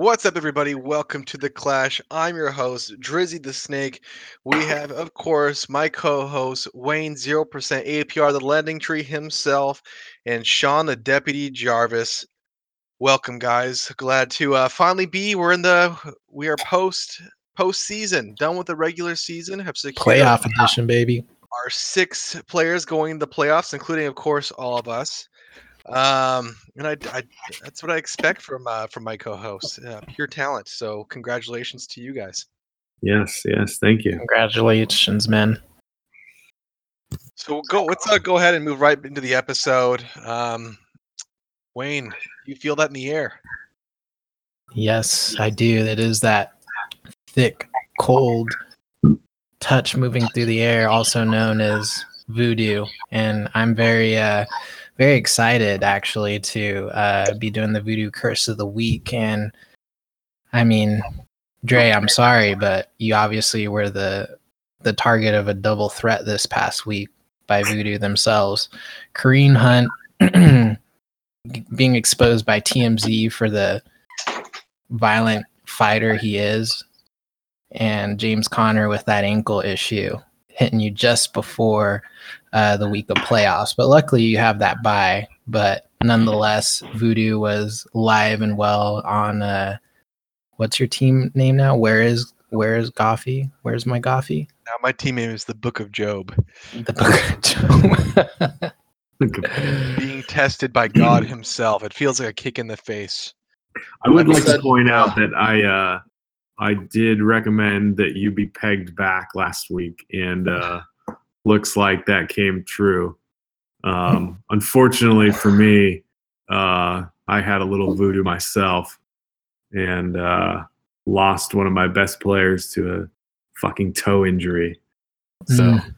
What's up, everybody? Welcome to the Clash. I'm your host, Drizzy the Snake. We have, of course, my co-host Wayne Zero Percent APR, the Lending Tree himself, and Sean the Deputy Jarvis. Welcome, guys. Glad to uh, finally be. We're in the. We are post postseason, done with the regular season. Have secured Playoff edition, baby. our six players going to the playoffs, including, of course, all of us. Um, and I, I that's what I expect from uh, from my co-host, uh, pure talent. So congratulations to you guys. Yes, yes, thank you. Congratulations, man. So we'll go. Let's uh, go ahead and move right into the episode. Um, Wayne, you feel that in the air? Yes, I do. It is that thick, cold touch moving through the air, also known as voodoo. And I'm very, uh, very excited actually to uh, be doing the voodoo curse of the week. And I mean, Dre, I'm sorry, but you obviously were the the target of a double threat this past week by voodoo themselves. Kareem Hunt being exposed by TMZ for the violent fighter he is, and James Conner with that ankle issue hitting you just before uh, the week of playoffs. But luckily, you have that bye. But nonetheless, Voodoo was live and well on. Uh, what's your team name now? Where is Where is Goffy? Where's my Goffy? Now my team name is the Book of Job, The book of Job. being tested by God Himself. It feels like a kick in the face. I would like to point out that I uh, I did recommend that you be pegged back last week, and uh, looks like that came true. Um, unfortunately for me, uh, I had a little voodoo myself, and uh, lost one of my best players to a fucking toe injury. So. Mm.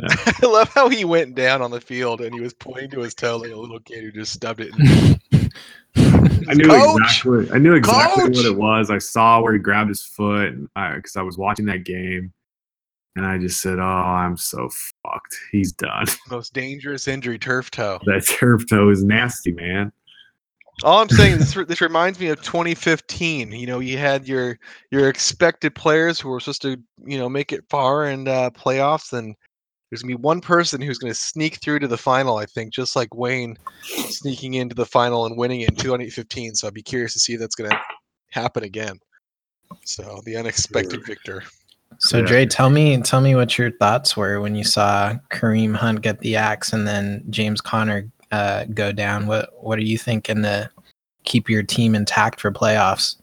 I love how he went down on the field and he was pointing to his toe like a little kid who just stubbed it. I knew Coach! exactly. I knew exactly Coach! what it was. I saw where he grabbed his foot because I, was watching that game, and I just said, "Oh, I'm so fucked. He's done. Most dangerous injury, turf toe. that turf toe is nasty, man." All I'm saying is this, this reminds me of 2015. You know, you had your your expected players who were supposed to, you know, make it far and uh, playoffs, and there's gonna be one person who's gonna sneak through to the final. I think, just like Wayne sneaking into the final and winning it in 2015. So I'd be curious to see if that's gonna happen again. So the unexpected victor. So. Dre, tell me, tell me what your thoughts were when you saw Kareem Hunt get the axe and then James Conner uh, go down. What What are you thinking to keep your team intact for playoffs?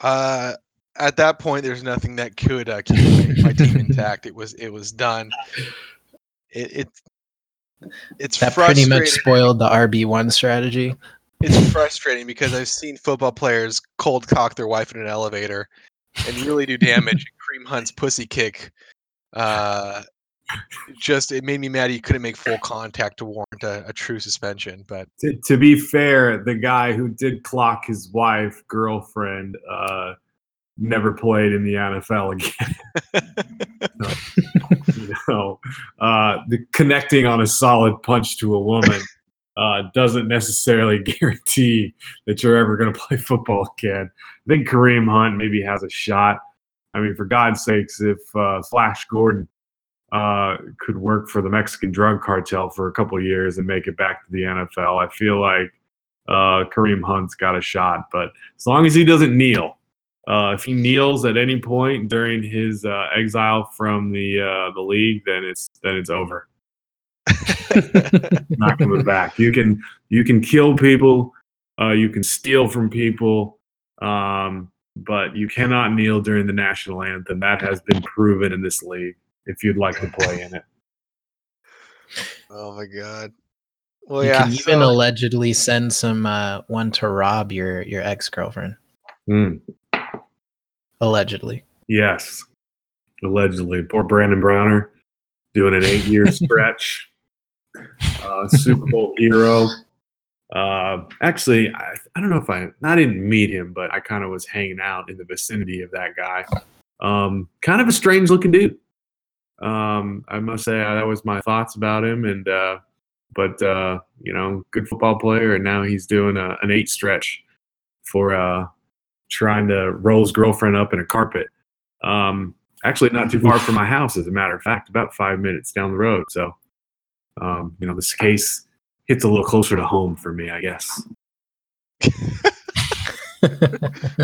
Uh, at that point, there's nothing that could uh, keep my team intact. It was it was done. It, it it's That pretty much spoiled the RB one strategy. it's frustrating because I've seen football players cold cock their wife in an elevator and really do damage. and Kareem Hunt's pussy kick, uh, just it made me mad. He couldn't make full contact to warrant a, a true suspension. But To, to be fair, the guy who did clock his wife, girlfriend, uh, never played in the NFL again. you know, uh, the connecting on a solid punch to a woman uh, doesn't necessarily guarantee that you're ever going to play football again. I think Kareem Hunt maybe has a shot. I mean, for God's sakes, if uh, Flash Gordon uh, could work for the Mexican drug cartel for a couple years and make it back to the NFL, I feel like uh, Kareem Hunt's got a shot. But as long as he doesn't kneel, uh, if he kneels at any point during his uh, exile from the the league, then it's then it's over. Not coming back. You can you can kill people, uh, you can steal from people, um, but you cannot kneel during the national anthem. That has been proven in this league. If you'd like to play in it, oh my god. Well, you yeah. can even so- allegedly send some uh, one to rob your your ex girlfriend. Mm, Allegedly. yes, allegedly. Poor Brandon Browner doing an eight year stretch. Uh, Super Bowl hero. Uh, actually, I, I don't know if I I didn't meet him, but I kind of was hanging out in the vicinity of that guy. Um, kind of a strange looking dude. Um, I must say uh, that was my thoughts about him, and uh, but uh, you know, good football player, and now he's doing a, an eight stretch for uh, trying to roll his girlfriend up in a carpet. Um, actually, not too far from my house, as a matter of fact, about five minutes down the road. So, um, you know, this case hits a little closer to home for me, I guess.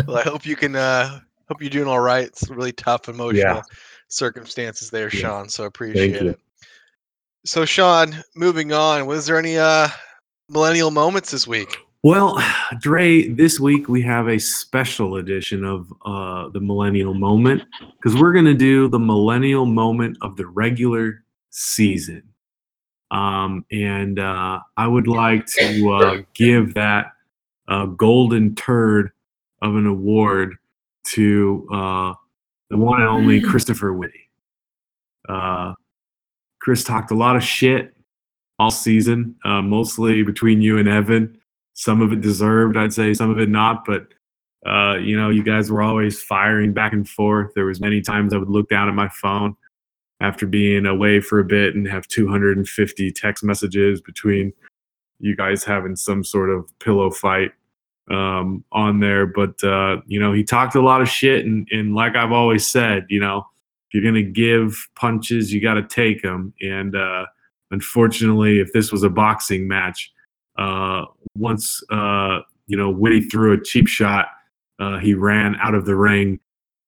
well, I hope you can. Uh, hope you're doing all right. It's really tough emotional Yeah. circumstances there, Yeah. Sean. So appreciate it. So, Sean, moving on. Was there any uh, millennial moments this week? Well, Dre, this week we have a special edition of uh, the Millennial Moment because we're going to do the Millennial Moment of the regular season. Um, and uh, I would like to uh, give that uh, golden turd of an award to uh, the one and only Christopher Whitty. Uh, Chris talked a lot of shit all season, uh, mostly between you and Evan. Some of it deserved i'd say some of it not but uh, you know you guys were always firing back and forth. There was many times i would look down at my phone after being away for a bit and have 250 text messages between you guys having some sort of pillow fight um, on there but uh, you know he talked a lot of shit and, and like i've always said you know if you're going to give punches you got to take them and uh, unfortunately if this was a boxing match uh, once uh, you know Whitty threw a cheap shot, uh, he ran out of the ring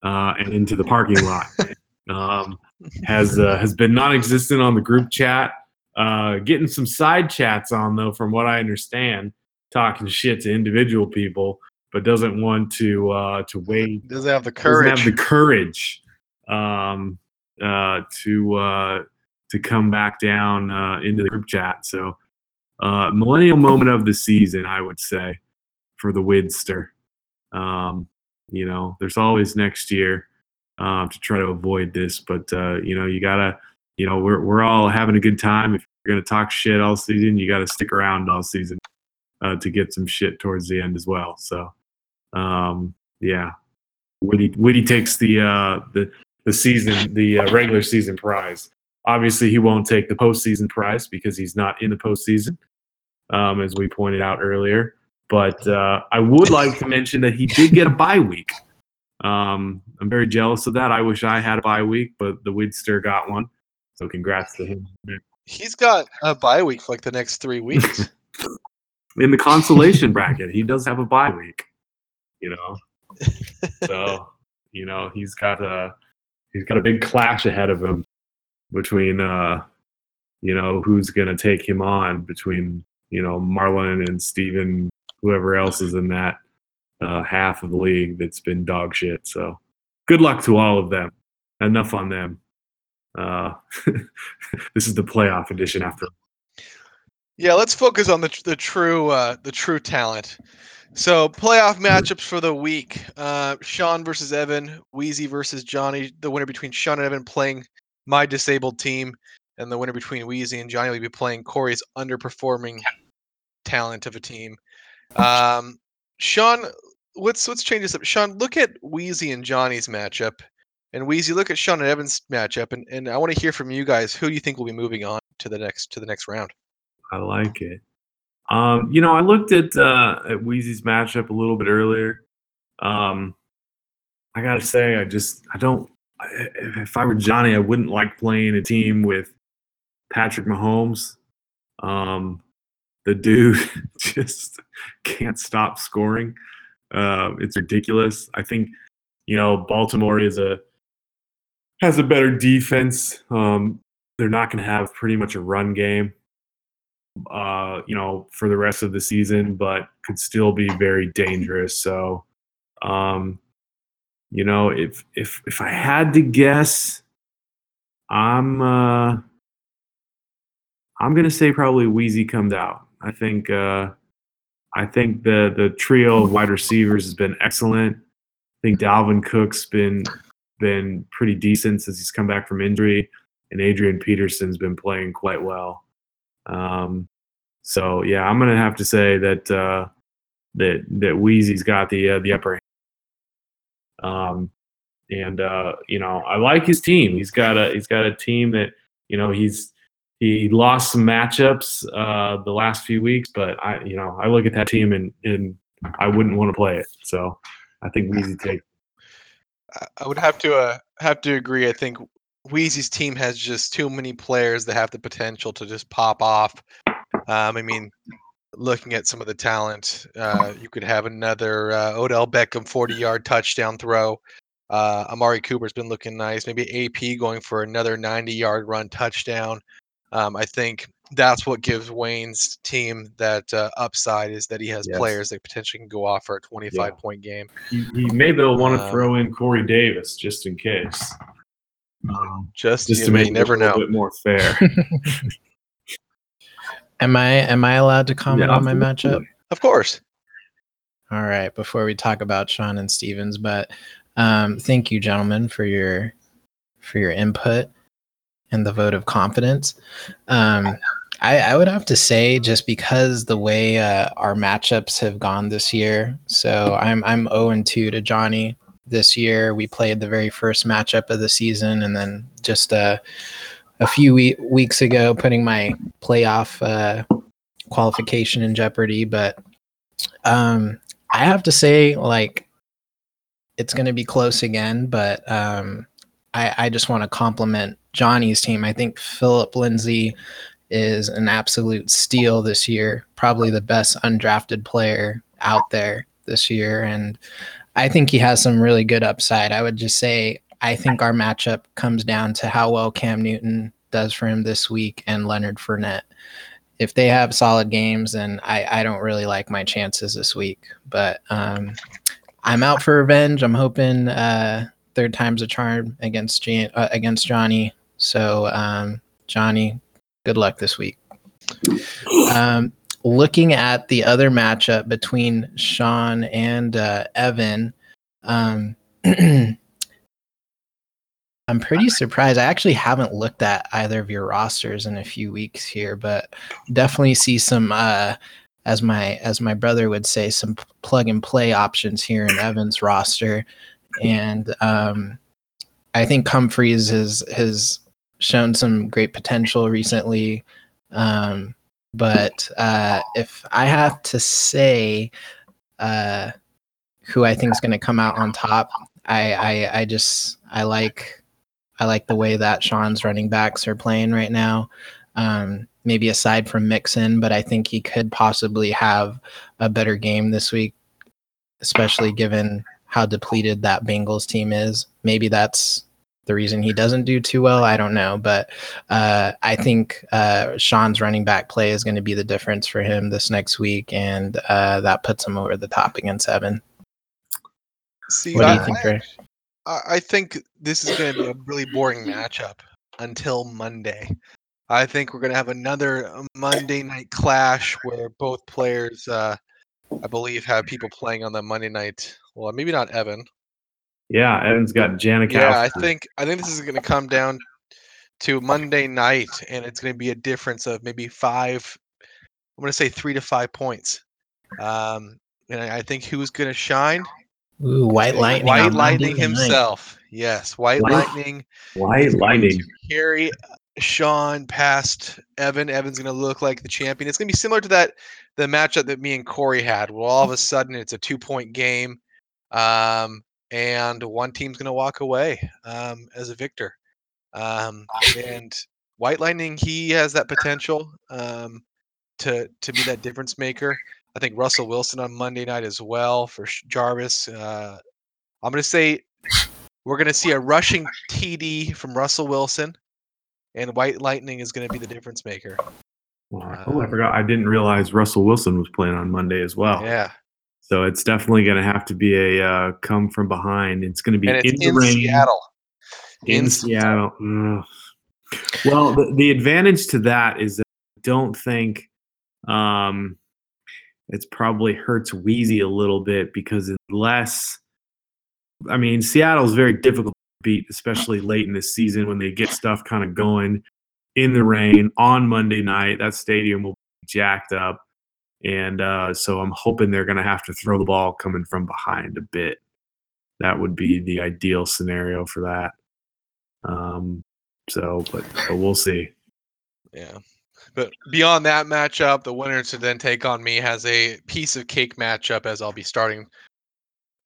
uh, and into the parking lot. Um, has uh, has been non-existent on the group chat. Uh, getting some side chats on though, from what I understand, talking shit to individual people, but doesn't want to uh, to wade Doesn't have the courage. doesn't have the courage um, uh, to uh, to come back down uh, into the group chat. So, uh, millennial moment of the season, I would say, for the Widster. Um, you know, there's always next year um, to try to avoid this, but uh, you know, you gotta, you know, we're we're all having a good time. If you're gonna talk shit all season, you gotta stick around all season uh, to get some shit towards the end as well. So, um, yeah, Woody Woody takes the uh, the the season the uh, regular season prize. Obviously, he won't take the postseason prize because he's not in the postseason, um, as we pointed out earlier. But uh, I would like to mention that he did get a bye week. Um, I'm very jealous of that. I wish I had a bye week, but the Widster got one. So congrats to him. He's got a bye week for like the next three weeks. In the consolation bracket, he does have a bye week. You know, so you know he's got a he's got a big clash ahead of him between uh you know who's gonna take him on between you know Marlon and Steven, whoever else is in that uh, half of the league that's been dog shit. So good luck to all of them. Enough on them. Uh, this is the playoff edition after. yeah, let's focus on the tr- the true uh, the true talent. So playoff matchups for the week: uh, Sean versus Evan, Wheezy versus Johnny. The winner between Sean and Evan playing my disabled team, and the winner between Wheezy and Johnny will be playing Corey's underperforming talent of a team. Um, Sean, let's let's change this up. Sean, look at Wheezy and Johnny's matchup, and Wheezy, look at Sean and Evan's matchup, and, and I want to hear from you guys. Who do you think will be moving on to the next to the next round? I like it. Um, you know, I looked at uh, at Wheezy's matchup a little bit earlier. Um, I gotta say, I just I don't. If I were Johnny, I wouldn't like playing a team with Patrick Mahomes. Um, the dude just can't stop scoring. Uh, it's ridiculous. I think you know Baltimore is a has a better defense. Um, they're not going to have pretty much a run game uh, you know, for the rest of the season, but could still be very dangerous. So, um, you know, if if if I had to guess, I'm uh, I'm gonna say probably Wheezy comes out. I think uh, I think the the trio of wide receivers has been excellent. I think Dalvin Cook's been been pretty decent since he's come back from injury, and Adrian Peterson's been playing quite well. Um, so yeah, I'm gonna have to say that uh, that that Wheezy's got the uh, the upper hand. Um, and uh, you know, I like his team. He's got a he's got a team that you know he's he lost some matchups uh, the last few weeks, but I you know I look at that team and and I wouldn't want to play it. So I think Wheezy take. I- would have to uh, have to agree. I think Wheezy's team has just too many players that have the potential to just pop off. Um, I mean, looking at some of the talent, uh, you could have another uh, Odell Beckham 40-yard touchdown throw. Uh, Amari Cooper's been looking nice. Maybe AP going for another 90-yard run touchdown. Um, I think that's what gives Wayne's team that uh, upside is that he has Yes. players that potentially can go off for a 25-point game. He, he maybe will want to Um, throw in Corey Davis just in case. Um, Just, just you to know, make you it never a know. bit more fair. Am I am I allowed to comment Yeah, on my matchup? Of course. All right, before we talk about Sean and Stevens, but um, thank you, gentlemen, for your for your input and the vote of confidence. Um, I, I would have to say, just because the way uh, our matchups have gone this year, so I'm I'm 0 and 2 to Johnny this year. We played the very first matchup of the season, and then just uh, a few we- weeks ago, putting my playoff uh, qualification in jeopardy. But um, I have to say, like, it's going to be close again, but um, I, I just want to compliment Johnny's team. I think Phillip Lindsay is an absolute steal this year, probably the best undrafted player out there this year. And I think he has some really good upside. I would just say, I think our matchup comes down to how well Cam Newton does for him this week and Leonard Fournette if they have solid games, then I, I don't really like my chances this week. But um, I'm out for revenge. I'm hoping uh, third time's a charm against Jan- uh, against Johnny. So um, Johnny, good luck this week. Um, looking at the other matchup between Sean and uh, Evan, um, I'm pretty surprised. I actually haven't looked at either of your rosters in a few weeks here, but definitely see some uh as my as my brother would say some plug and play options here in Evan's roster. And um I think Humphries has has shown some great potential recently. Um but uh if I have to say uh who I think is going to come out on top, I, I I just I like I like the way that Sean's running backs are playing right now. Um, maybe aside from Mixon, but I think he could possibly have a better game this week, especially given how depleted that Bengals team is. Maybe that's the reason he doesn't do too well. I don't know, but uh, I think uh, Sean's running back play is going to be the difference for him this next week, and uh, that puts him over the top against Evan. See, What do you I- think? I think this is going to be a really boring matchup until Monday. I think we're going to have another Monday night clash where both players, uh, I believe, have people playing on the Monday night. Well, maybe not Evan. yeah, Evan's got Janikowski. Yeah, I think I think this is going to come down to Monday night, and it's going to be a difference of maybe five. I'm going to say three to five points. Um, and I I think who's going to shine? Ooh, White Lightning. White on Monday Lightning night. himself. Yes, White White- Lightning. White Lightning. carry Sean past Evan. Evan's going to look like the champion. It's going to be similar to that the matchup that me and Corey had. Well, all of a sudden it's a two point game, um, and one team's going to walk away um, as a victor. Um, and White Lightning, he has that potential um, to to be that difference maker. I think Russell Wilson on Monday night as well for Jarvis. Uh, I'm going to say we're going to see a rushing TD from Russell Wilson, and White Lightning is going to be the difference maker. Oh, I forgot. I didn't realize Russell Wilson was playing on Monday as well. Yeah, So it's definitely going to have to be a uh, come from behind. It's going to be in the in rain Seattle. in In Seattle. Ugh. Well, the, the advantage to that is that I don't think um, it's probably hurts Wheezy a little bit because unless, I mean, Seattle's very difficult to beat, especially late in the season when they get stuff kind of going in the rain on Monday night. That stadium will be jacked up. And uh, so I'm hoping they're going to have to throw the ball coming from behind a bit. That would be the ideal scenario for that. Um, so, but, but we'll see. Yeah. But beyond that matchup, the winner to then take on me has a piece of cake matchup as I'll be starting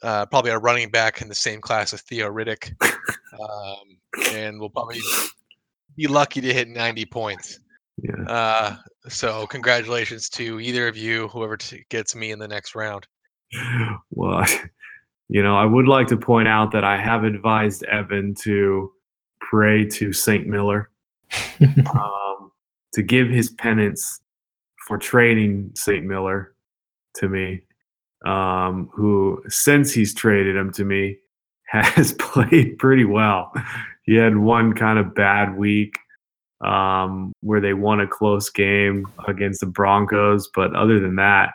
uh, probably a running back in the same class as Theo Riddick, um, and we'll probably be lucky to hit 90 points. Yeah. Uh, so congratulations to either of you, whoever t- gets me in the next round. Well, you know, I would like to point out that I have advised Evan to pray to Saint Miller um, to give his penance for trading Saint Miller to me, um, who since he's traded him to me has played pretty well. He had one kind of bad week um, where they won a close game against the Broncos, but other than that,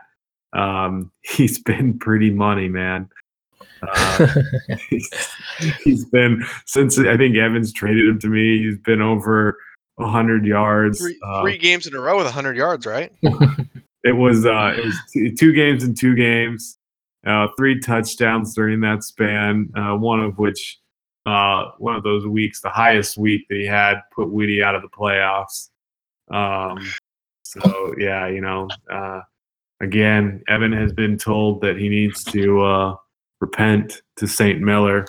um, he's been pretty money, man. Uh, he's, he's been since I think Evans traded him to me. He's been over hundred yards. Three, Uh, games in a row with 100 yards, right? it was uh, it was two, two games in two games, uh, three touchdowns during that span. Uh, one of which, uh, one of those weeks, the highest week that he had, put Woody out of the playoffs. Um, so yeah, you know, uh, again, Evan has been told that he needs to uh, repent to Saint Miller,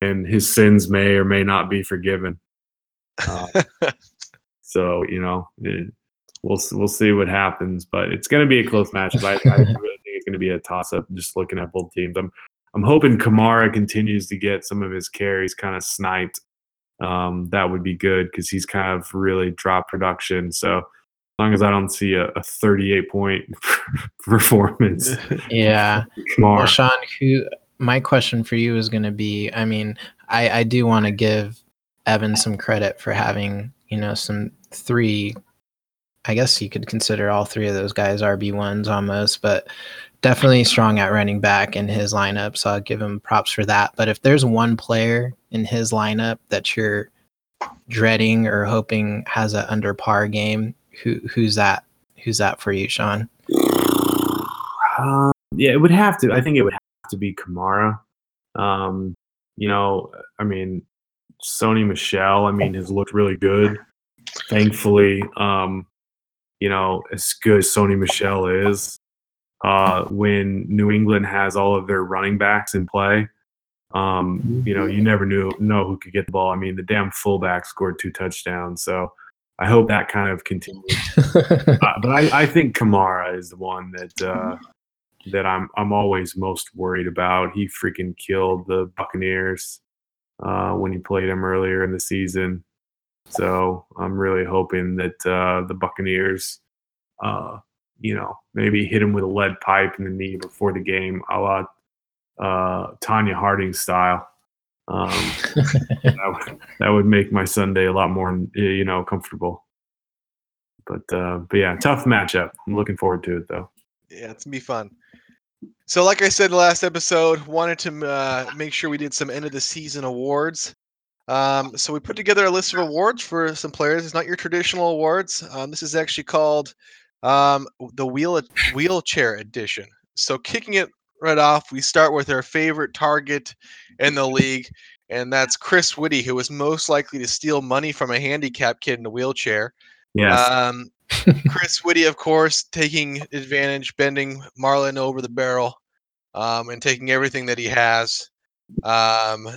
and his sins may or may not be forgiven. Uh, so you know, it, we'll we'll see what happens, but it's going to be a close matchup. I, I really think it's going to be a toss up. Just looking at both teams, I'm I'm hoping Kamara continues to get some of his carries kind of sniped. Um, that would be good because he's kind of really dropped production. So as long as I don't see a, a 38 point performance, yeah. Kamara. Well, Sean, who my question for you is going to be I mean, I, I do want to give Evan some credit for having, you know, some three, I guess you could consider all three of those guys RB1s almost, but definitely strong at running back in his lineup. So I'll give him props for that. But if there's one player in his lineup that you're dreading or hoping has an under par game, who who's that? Who's that for you, Sean? Um, yeah, it would have to. I think it would have to be Kamara. Um, you know, I mean, Sony Michel. I mean, has looked really good. Thankfully, um, you know, as good as Sony Michel is, uh, when New England has all of their running backs in play, um, you know, you never knew know who could get the ball. I mean, the damn fullback scored two touchdowns, so I hope that kind of continues. Uh, but I, I think Kamara is the one that uh, that I'm I'm always most worried about. He freaking killed the Buccaneers uh, when he played him earlier in the season. So I'm really hoping that uh, the Buccaneers, uh, you know, maybe hit him with a lead pipe in the knee before the game, a la uh, Tonya Harding style. Um, that, would, that would make my Sunday a lot more, you know, comfortable. But uh, but yeah, tough matchup. I'm looking forward to it though. Yeah, it's gonna be fun. So, like I said in the last episode, wanted to uh, make sure we did some end of the season awards. Um, so we put together a list of awards for some players. It's not your traditional awards. Um, this is actually called um, the wheel wheelchair edition. So kicking it right off, we start with our favorite target in the league, and that's Chris Whitty, who was most likely to steal money from a handicapped kid in a wheelchair. Yeah. Um, Chris Whitty, of course, taking advantage, bending Marlon over the barrel, um, and taking everything that he has, um,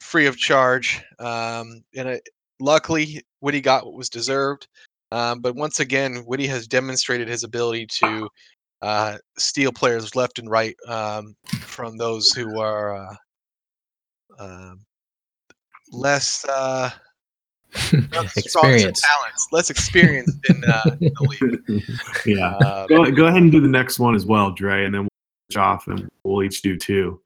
free of charge. Um, and it, luckily, Whitty got what was deserved. Um, but once again, Whitty has demonstrated his ability to uh, steal players left and right um, from those who are uh, um less. Uh, not as strong as their Experience. talents, less experienced in, uh, in the league. yeah. Um, Go, go ahead and do the next one as well, Dre, and then we'll switch off and we'll each do two.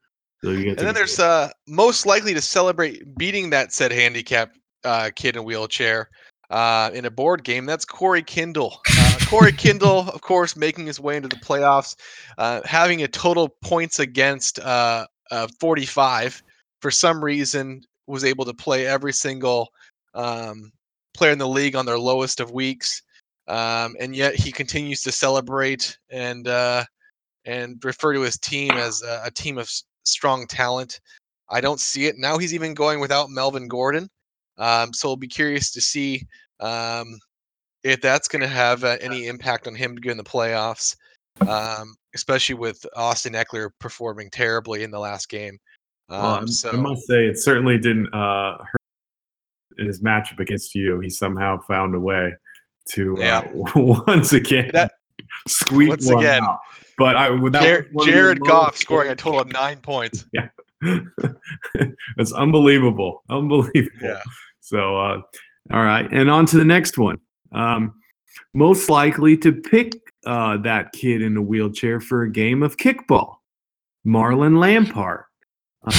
So and then there's uh, most likely to celebrate beating that said handicap uh, kid in a wheelchair uh, in a board game. That's Corey Kindle. Uh, Corey Kindle, of course, making his way into the playoffs, uh, having a total points against uh, uh, 45. For some reason, was able to play every single um, player in the league on their lowest of weeks, um, and yet he continues to celebrate and uh, and refer to his team as a, a team of strong talent. I don't see it now. He's even going without Melvin Gordon, um, so I'll be curious to see um, if that's going to have uh, any impact on him in the playoffs. um, especially with Austin Ekeler performing terribly in the last game. Um, Well, I'm- so I must say, it certainly didn't uh, hurt in his matchup against you. He somehow found a way to uh, once again That- squeak once one again, out. But I, that Jar- was one of the Jared most- Goff scoring a total of nine points. Yeah, it's unbelievable. Unbelievable. Yeah. So, uh, all right. And on to the next one. Um, most likely to pick uh, that kid in a wheelchair for a game of kickball, Marlon Lampard. Uh,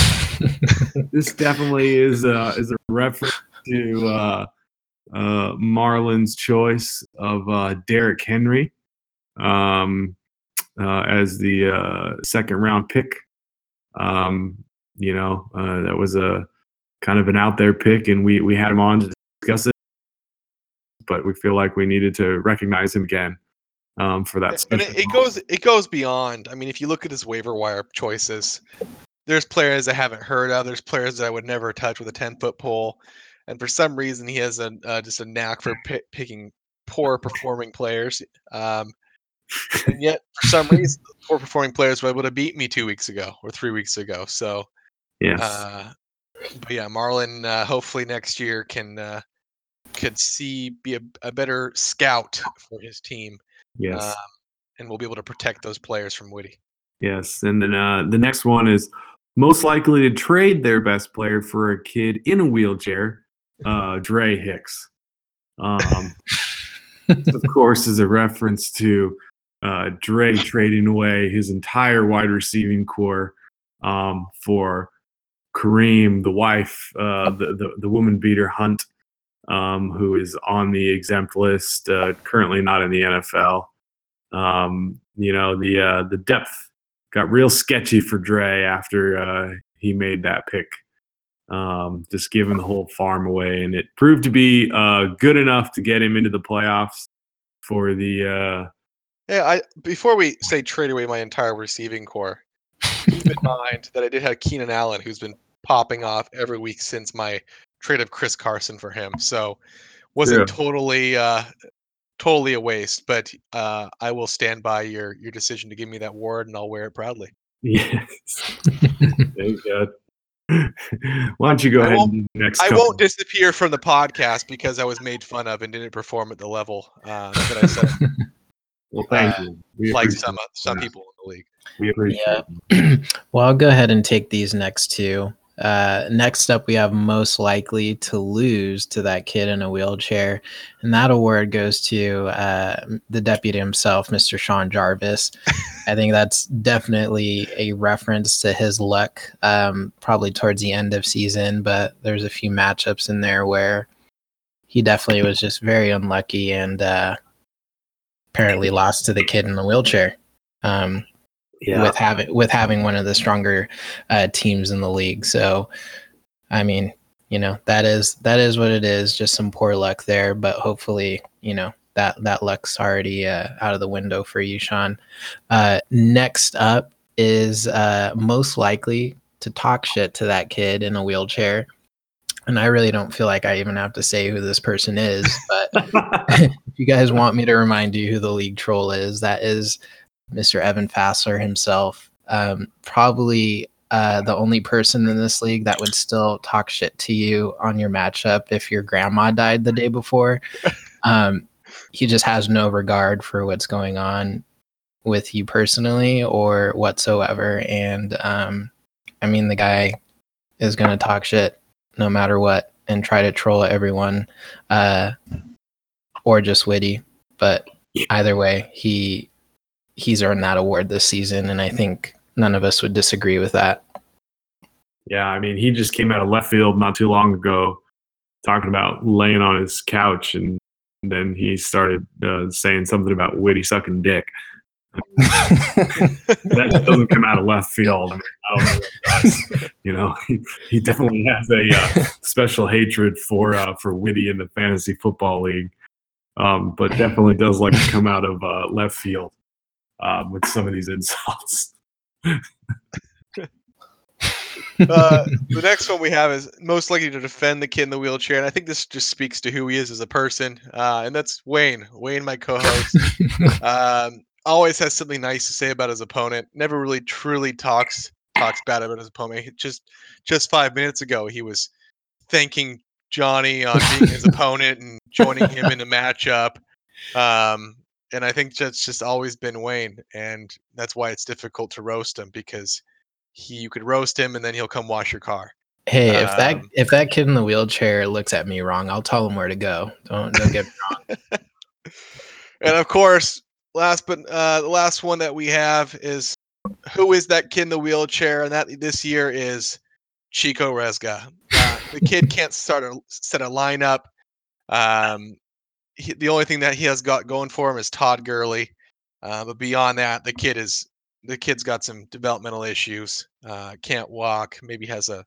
this definitely is a, is a reference to uh, uh, Marlon's choice of uh, Derrick Henry um, uh, as the uh, second round pick. Um, you know, uh, that was a kind of an out there pick, and we we had him on to discuss it, but we feel like we needed to recognize him again um, for that. and it, it goes it goes beyond. I mean, if you look at his waiver wire choices, there's players I haven't heard of. There's players that I would never touch with a ten foot pole, and for some reason he has a uh, just a knack for pi picking poor performing players. Um, and yet, for some reason, poor performing players were able to beat me two weeks ago or three weeks ago. So, yeah, uh, but yeah, Marlon uh, hopefully next year can uh, could see be a, a better scout for his team, yes. um, and we'll be able to protect those players from Woody. Yes, and then uh, the next one is most likely to trade their best player for a kid in a wheelchair, uh, Dre Hicks. Um, of course, is a reference to uh, Dre trading away his entire wide receiving core um, for Kareem, the wife, uh, the, the the woman beater Hunt, um, who is on the exempt list, uh, currently not in the NFL. Um, you know the uh, the depth got real sketchy for Dre after uh, he made that pick. Um, just giving the whole farm away, and it proved to be uh, good enough to get him into the playoffs for the. Yeah, I before we say trade away my entire receiving core, keep in mind that I did have Keenan Allen, who's been popping off every week since my trade of Chris Carson for him. So wasn't Yeah. totally uh totally a waste, but uh I will stand by your your decision to give me that ward, and I'll wear it proudly. yes, thank God. Why don't you go I ahead next? I couple? won't disappear from the podcast because I was made fun of and didn't perform at the level uh, that I said, Well, thank uh, you. We like appreciate some some people in the league. We appreciate. Yeah. well, I'll go ahead and take these next two. Uh, next up, we have most likely to lose to that kid in a wheelchair, and that award goes to uh, the deputy himself, Mr. Sean Jarvis. I think that's definitely a reference to his luck, um, probably towards the end of season. But there's a few matchups in there where he definitely was just very unlucky and uh, apparently lost to the kid in the wheelchair. Um, Yeah. with having with having one of the stronger uh, teams in the league. So, I mean, you know that is that is what it is. Just some poor luck there, but hopefully, you know that that luck's already uh, out of the window for you, Sean. Uh, next up is uh, most likely to talk shit to that kid in a wheelchair. And I really don't feel like I even have to say who this person is, but if you guys want me to remind you who the league troll is, that is Mr. Evan Fassler himself. Um, probably uh, the only person in this league that would still talk shit to you on your matchup if your grandma died the day before. Um, he just has no regard for what's going on with you personally or whatsoever. And um, I mean, the guy is going to talk shit no matter what and try to troll everyone uh, or just Whitty. But either way, he he's earned that award this season, and I think none of us would disagree with that. Yeah, I mean, he just came out of left field not too long ago, talking about laying on his couch, and then he started uh, saying something about Whitty sucking dick. That doesn't come out of left field. I, mean, I don't know. You know, he, he definitely has a uh, special hatred for uh, for Whitty in the fantasy football league, um, but definitely does like to come out of uh, left field um, with some of these insults. uh, the next one we have is most likely to defend the kid in the wheelchair, and I think this just speaks to who he is as a person, uh, and that's Wayne. Wayne, my co-host. um, always has something nice to say about his opponent. Never really truly talks talks bad about his opponent. Just just five minutes ago, he was thanking Johnny on being his opponent and joining him in a matchup. Um, and I think that's just always been Wayne, and that's why it's difficult to roast him because he you could roast him and then he'll come wash your car. Hey, if that Um, if that kid in the wheelchair looks at me wrong, I'll tell him where to go. Don't don't get me wrong. And of course, last but uh, the last one that we have is who is that kid in the wheelchair? And that this year is Chico Resga. Uh, the kid can't start a set a lineup. Um, he, the only thing that he has got going for him is Todd Gurley. Uh, but beyond that, the kid is the kid's got some developmental issues. Uh, can't walk. Maybe has a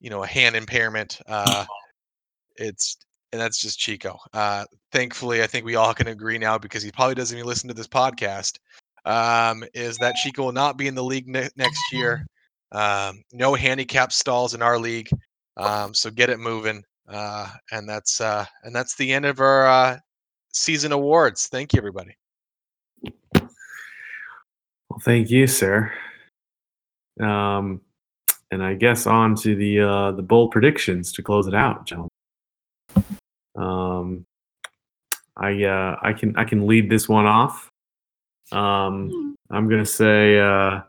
you know a hand impairment. Uh, it's and that's just Chico. Uh, thankfully, I think we all can agree now because he probably doesn't even listen to this podcast. Um, is that Chico will not be in the league ne- next year? Um, no handicap stalls in our league, um, so get it moving. Uh, and that's uh, and that's the end of our uh, season awards. Thank you, everybody. Well, thank you, sir. Um, and I guess on to the uh, the bold predictions to close it out, gentlemen. Um, I uh, I can I can lead this one off. Um, I'm gonna say uh,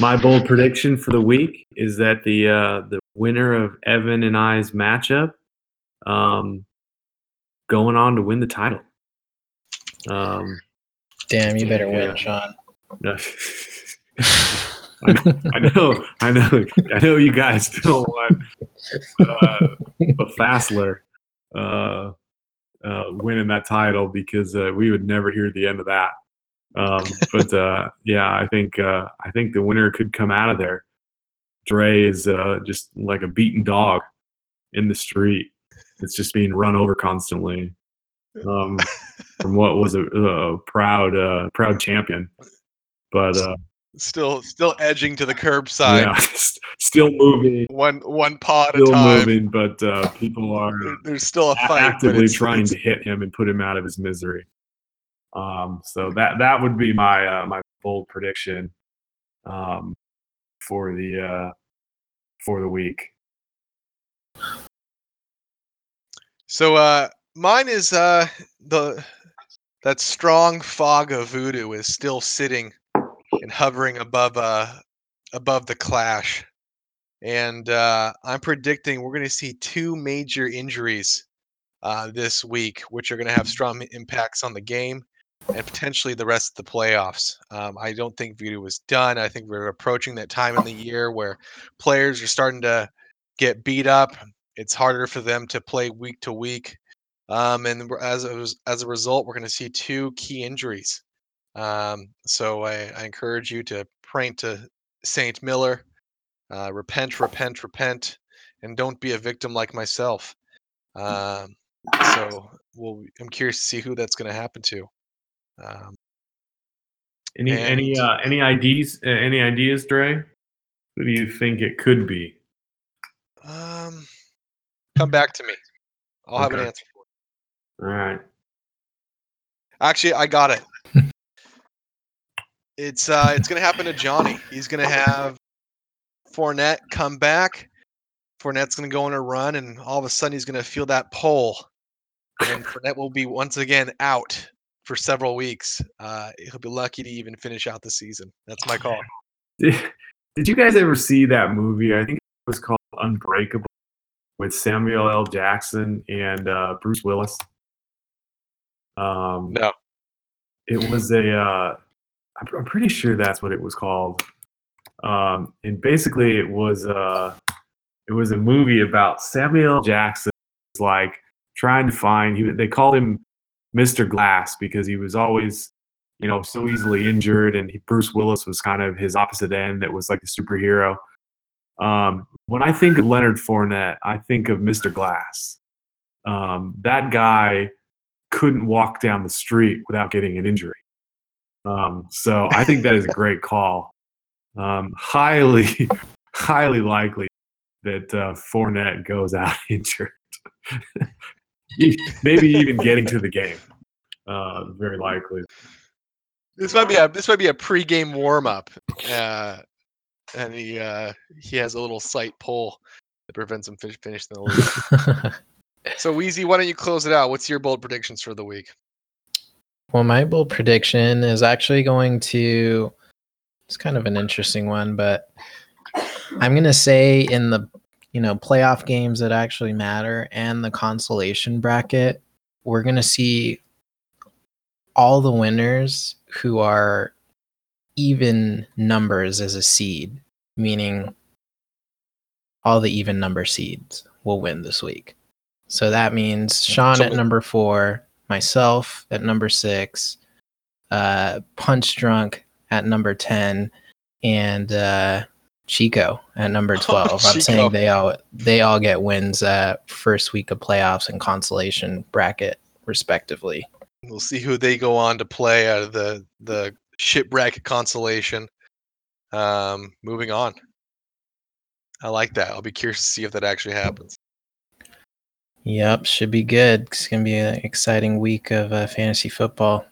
my bold prediction for the week is that the uh, the winner of Evan and I's matchup, um, going on to win the title. Um, Damn, you better Yeah. win, Sean. I know, I know, I know, I know. You guys don't want uh, a Fassler uh, uh, winning that title because uh, we would never hear the end of that. Um, but uh, yeah, I think uh, I think the winner could come out of there. Dre is uh, just like a beaten dog in the street. It's just being run over constantly. Um, from what was a, a proud uh, proud champion, but uh, Still, still edging to the curbside, yeah, still moving, one one pod at a still moving, but uh, people are There's still a a- fight. actively it's- trying it's- to hit him and put him out of his misery. Um, so that that would be my uh, my bold prediction um, for the uh, for the week. So uh mine is uh the that strong fog of voodoo is still sitting and hovering above uh above the clash. And uh I'm predicting we're gonna see two major injuries uh this week, which are gonna have strong impacts on the game and potentially the rest of the playoffs. Um, I don't think voodoo was done. I think we're approaching that time in the year where players are starting to get beat up it's harder for them to play week to week. Um, and as as a result, we're going to see two key injuries. Um, so I, I encourage you to pray to Saint Miller, uh, repent, repent, repent, and don't be a victim like myself. Um, so we'll, I'm curious to see who that's going to happen to. Um, Any any uh, any ideas? Uh, any ideas, Dre? Who do you think it could be? um, come back to me. I'll have an Okay. answer. All right. Actually, I got it. It's uh, it's gonna happen to Johnny. He's gonna have Fournette come back. Fournette's gonna go on a run, and all of a sudden he's gonna feel that pull, and Fournette will be once again out for several weeks. Uh, he'll be lucky to even finish out the season. That's my call. Did, did you guys ever see that movie? I think it was called Unbreakable with Samuel L. Jackson and uh, Bruce Willis. Um, No. it was a. Uh, I'm, pretty sure that's what it was called. Um, and basically, it was uh, it was a movie about Samuel Jackson, like trying to find. He, they called him Mr. Glass because he was always you know, so easily injured, and he, Bruce Willis was kind of his opposite end. That was like a superhero. Um, when I think of Leonard Fournette, I think of Mr. Glass. Um, that guy couldn't walk down the street without getting an injury. Um, so I think that is a great call. Um, highly, highly likely that uh, Fournette goes out injured. Maybe even getting to the game. Uh, very likely. This might be a this might be a pregame warm up, uh, and he uh, he has a little sight pull that prevents him finish finishing the league. so Wheezy, why don't you close it out? What's your bold predictions for the week? Well, my bold prediction is actually going to. It's kind of an interesting one, but I'm gonna say in the you know playoff games that actually matter and the consolation bracket, we're gonna see all the winners who are even numbers as a seed, meaning all the even number seeds will win this week. So that means mm. Sean So at number four, myself at number six, uh, Punch Drunk at number 10, and uh, Chico at number 12. I'm saying they all they all get wins uh, first week of playoffs and consolation bracket respectively. We'll see who they go on to play out of the the shipwreck consolation. Um, moving on. I like that. I'll be curious to see if that actually happens. Yep, should be good. It's gonna be an exciting week of uh, fantasy football.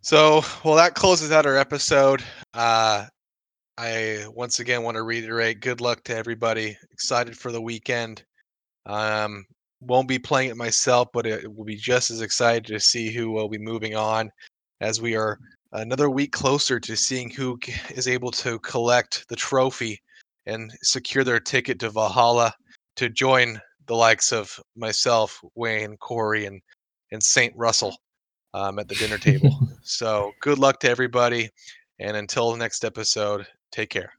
So, well, that closes out our episode. Uh, I once again want to reiterate good luck to everybody. Excited for the weekend. Um, won't be playing it myself, but it will be just as excited to see who will be moving on as we are another week closer to seeing who is able to collect the trophy and secure their ticket to Valhalla to join the likes of myself, Wayne, Corey, and and Saint Russell um, at the dinner table. so good luck to everybody, and until the next episode, take care.